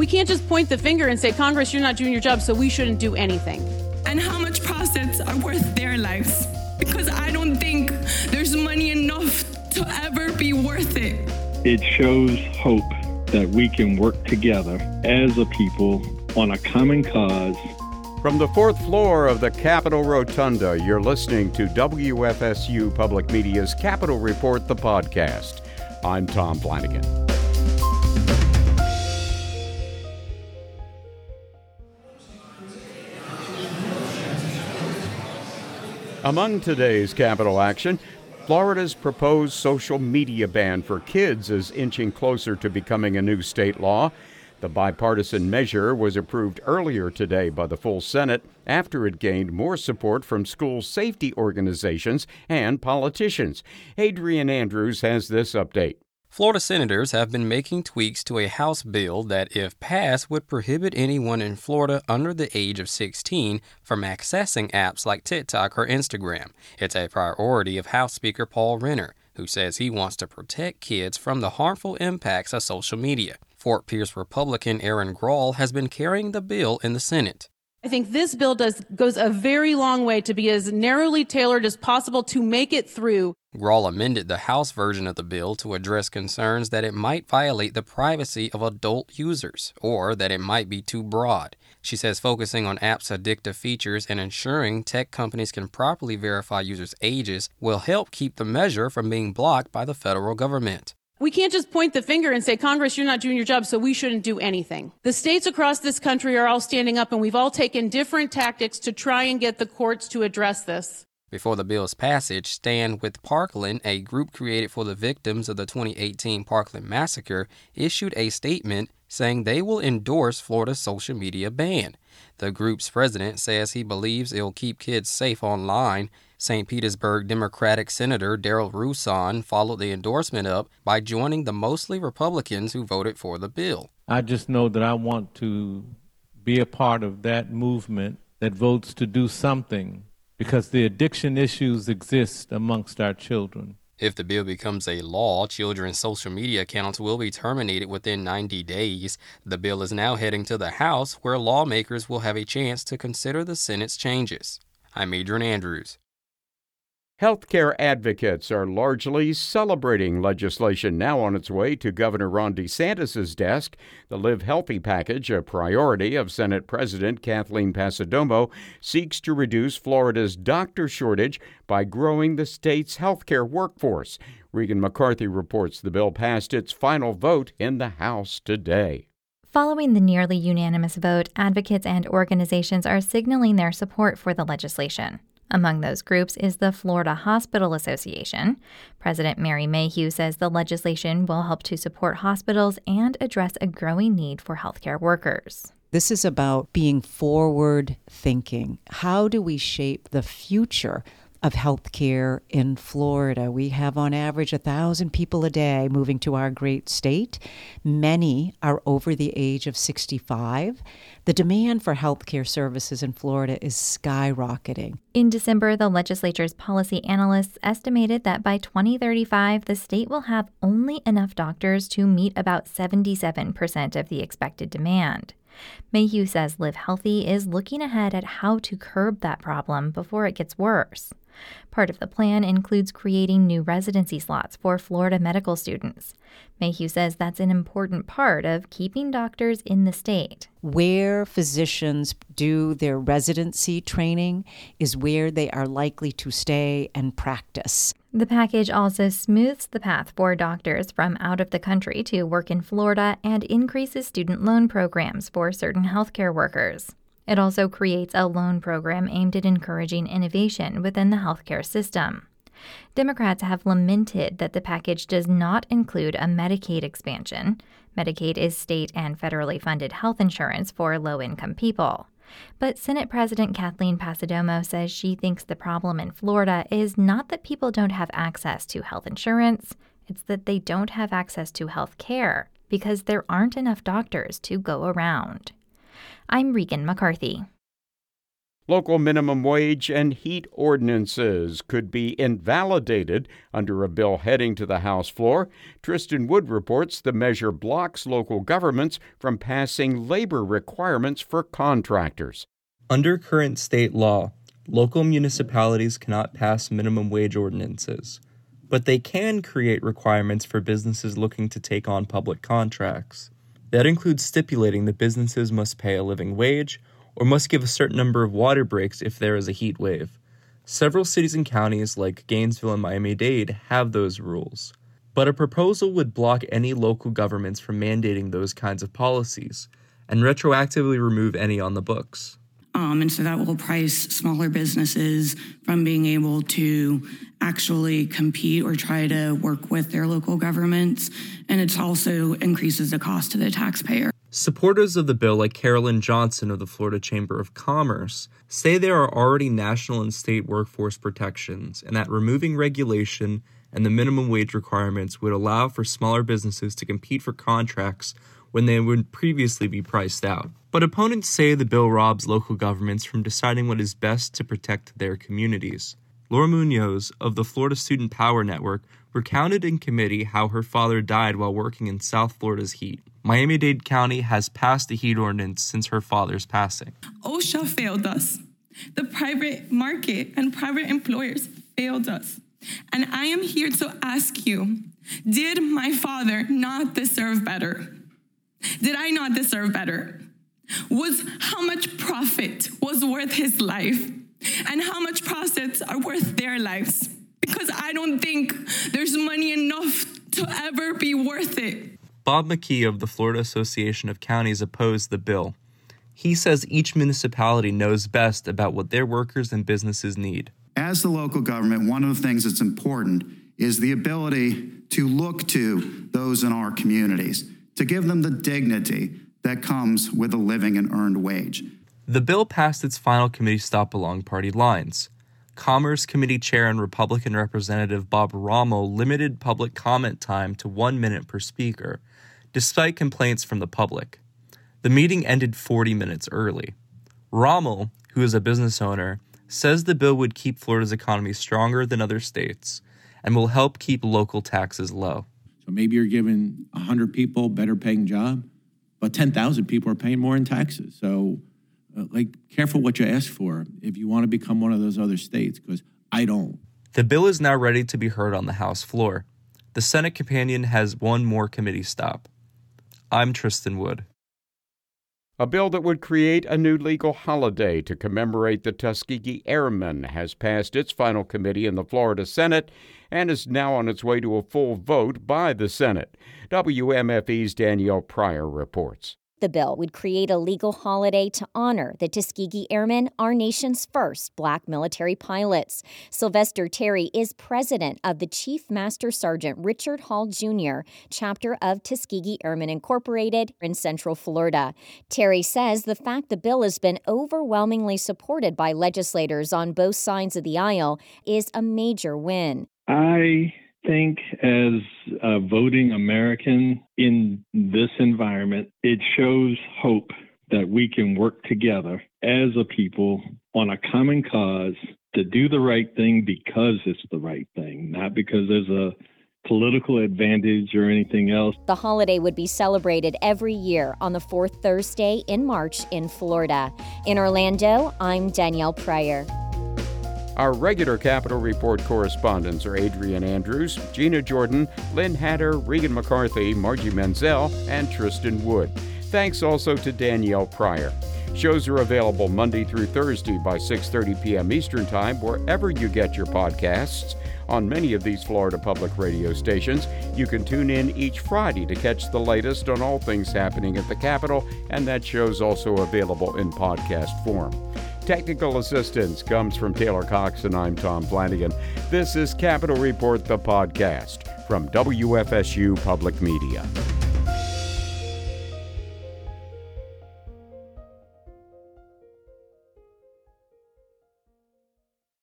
We can't just point the finger and say, Congress, you're not doing your job, so we shouldn't do anything. And how much prostitutes are worth their lives? Because I don't think there's money enough to ever be worth it. It shows hope that we can work together as a people on a common cause. From the fourth floor of the Capitol Rotunda, you're listening to WFSU Public Media's Capitol Report, the podcast. I'm Tom Flanagan. Among today's capital action, Florida's proposed social media ban for kids is inching closer to becoming a new state law. The bipartisan measure was approved earlier today by the full Senate after it gained more support from school safety organizations and politicians. Adrian Andrews has this update. Florida senators have been making tweaks to a House bill that, if passed, would prohibit anyone in Florida under the age of 16 from accessing apps like TikTok or Instagram. It's a priority of House Speaker Paul Renner, who says he wants to protect kids from the harmful impacts of social media. Fort Pierce Republican Erin Grall has been carrying the bill in the Senate. I think this bill does goes a very long way to be as narrowly tailored as possible to make it through. Grall amended the House version of the bill to address concerns that it might violate the privacy of adult users or that it might be too broad. She says focusing on apps' addictive features and ensuring tech companies can properly verify users' ages will help keep the measure from being blocked by the federal government. We can't just point the finger and say, Congress, you're not doing your job, so we shouldn't do anything. The states across this country are all standing up, and we've all taken different tactics to try and get the courts to address this. Before the bill's passage, Stand with Parkland, a group created for the victims of the 2018 Parkland massacre, issued a statement saying they will endorse Florida's social media ban. The group's president says he believes it'll keep kids safe online St. Petersburg Democratic Senator Darryl Rouson followed the endorsement up by joining the mostly Republicans who voted for the bill. I just know that I want to be a part of that movement that votes to do something because the addiction issues exist amongst our children. If the bill becomes a law, children's social media accounts will be terminated within 90 days. The bill is now heading to the House, where lawmakers will have a chance to consider the Senate's changes. I'm Adrian Andrews. Healthcare advocates are largely celebrating legislation now on its way to Governor Ron DeSantis' desk. The Live Healthy package, a priority of Senate President Kathleen Passidomo, seeks to reduce Florida's doctor shortage by growing the state's healthcare workforce. Regan McCarthy reports the bill passed its final vote in the House today. Following the nearly unanimous vote, advocates and organizations are signaling their support for the legislation. Among those groups is the Florida Hospital Association. President Mary Mayhew says the legislation will help to support hospitals and address a growing need for healthcare workers. This is about being forward thinking. How do we shape the future of healthcare in Florida. We have on average a thousand people a day moving to our great state. Many are over the age of 65. The demand for healthcare services in Florida is skyrocketing. In December, the legislature's policy analysts estimated that by 2035, the state will have only enough doctors to meet about 77% of the expected demand. Mayhew says Live Healthy is looking ahead at how to curb that problem before it gets worse. Part of the plan includes creating new residency slots for Florida medical students. Mayhew says that's an important part of keeping doctors in the state. Where physicians do their residency training is where they are likely to stay and practice. The package also smooths the path for doctors from out of the country to work in Florida and increases student loan programs for certain healthcare workers. It also creates a loan program aimed at encouraging innovation within the healthcare system. Democrats have lamented that the package does not include a Medicaid expansion. Medicaid is state and federally funded health insurance for low income people. But Senate President Kathleen Passidomo says she thinks the problem in Florida is not that people don't have access to health insurance, it's that they don't have access to health care because there aren't enough doctors to go around. I'm Regan McCarthy. Local minimum wage and heat ordinances could be invalidated under a bill heading to the House floor. Tristan Wood reports the measure blocks local governments from passing labor requirements for contractors. Under current state law, local municipalities cannot pass minimum wage ordinances, but they can create requirements for businesses looking to take on public contracts. That includes stipulating that businesses must pay a living wage or must give a certain number of water breaks if there is a heat wave. Several cities and counties like Gainesville and Miami Dade have those rules. But a proposal would block any local governments from mandating those kinds of policies and retroactively remove any on the books. Um, and so that will price smaller businesses from being able to actually compete or try to work with their local governments. And it also increases the cost to the taxpayer. Supporters of the bill, like Carolyn Johnson of the Florida Chamber of Commerce, say there are already national and state workforce protections and that removing regulation and the minimum wage requirements would allow for smaller businesses to compete for contracts when they would previously be priced out. But opponents say the bill robs local governments from deciding what is best to protect their communities. Laura Munoz of the Florida Student Power Network recounted in committee how her father died while working in South Florida's heat. Miami Dade County has passed a heat ordinance since her father's passing. OSHA failed us. The private market and private employers failed us. And I am here to ask you did my father not deserve better? Did I not deserve better? Was how much profit was worth his life? And how much profits are worth their lives? Because I don't think there's money enough to ever be worth it. Bob McKee of the Florida Association of Counties opposed the bill. He says each municipality knows best about what their workers and businesses need. As the local government, one of the things that's important is the ability to look to those in our communities to give them the dignity that comes with a living and earned wage. The bill passed its final committee stop along party lines. Commerce Committee Chair and Republican Representative Bob Rommel limited public comment time to one minute per speaker, despite complaints from the public. The meeting ended 40 minutes early. Rommel, who is a business owner, says the bill would keep Florida's economy stronger than other states and will help keep local taxes low. Maybe you're giving 100 people better paying job, but 10,000 people are paying more in taxes. So, uh, like, careful what you ask for if you want to become one of those other states, because I don't. The bill is now ready to be heard on the House floor. The Senate companion has one more committee stop. I'm Tristan Wood. A bill that would create a new legal holiday to commemorate the Tuskegee Airmen has passed its final committee in the Florida Senate and is now on its way to a full vote by the Senate. WMFE's Danielle Pryor reports. The bill would create a legal holiday to honor the Tuskegee Airmen, our nation's first black military pilots. Sylvester Terry is president of the Chief Master Sergeant Richard Hall Jr., chapter of Tuskegee Airmen Incorporated in Central Florida. Terry says the fact the bill has been overwhelmingly supported by legislators on both sides of the aisle is a major win. I think as a voting American in this environment, it shows hope that we can work together as a people on a common cause to do the right thing because it's the right thing, not because there's a political advantage or anything else. The holiday would be celebrated every year on the fourth Thursday in March in Florida. In Orlando, I'm Danielle Pryor. Our regular Capitol Report correspondents are Adrian Andrews, Gina Jordan, Lynn Hatter, Regan McCarthy, Margie Menzel, and Tristan Wood. Thanks also to Danielle Pryor. Shows are available Monday through Thursday by 6:30 p.m. Eastern Time wherever you get your podcasts. On many of these Florida public radio stations, you can tune in each Friday to catch the latest on all things happening at the Capitol, and that show's also available in podcast form. Technical assistance comes from Taylor Cox, and I'm Tom Flanagan. This is Capital Report, the podcast from WFSU Public Media.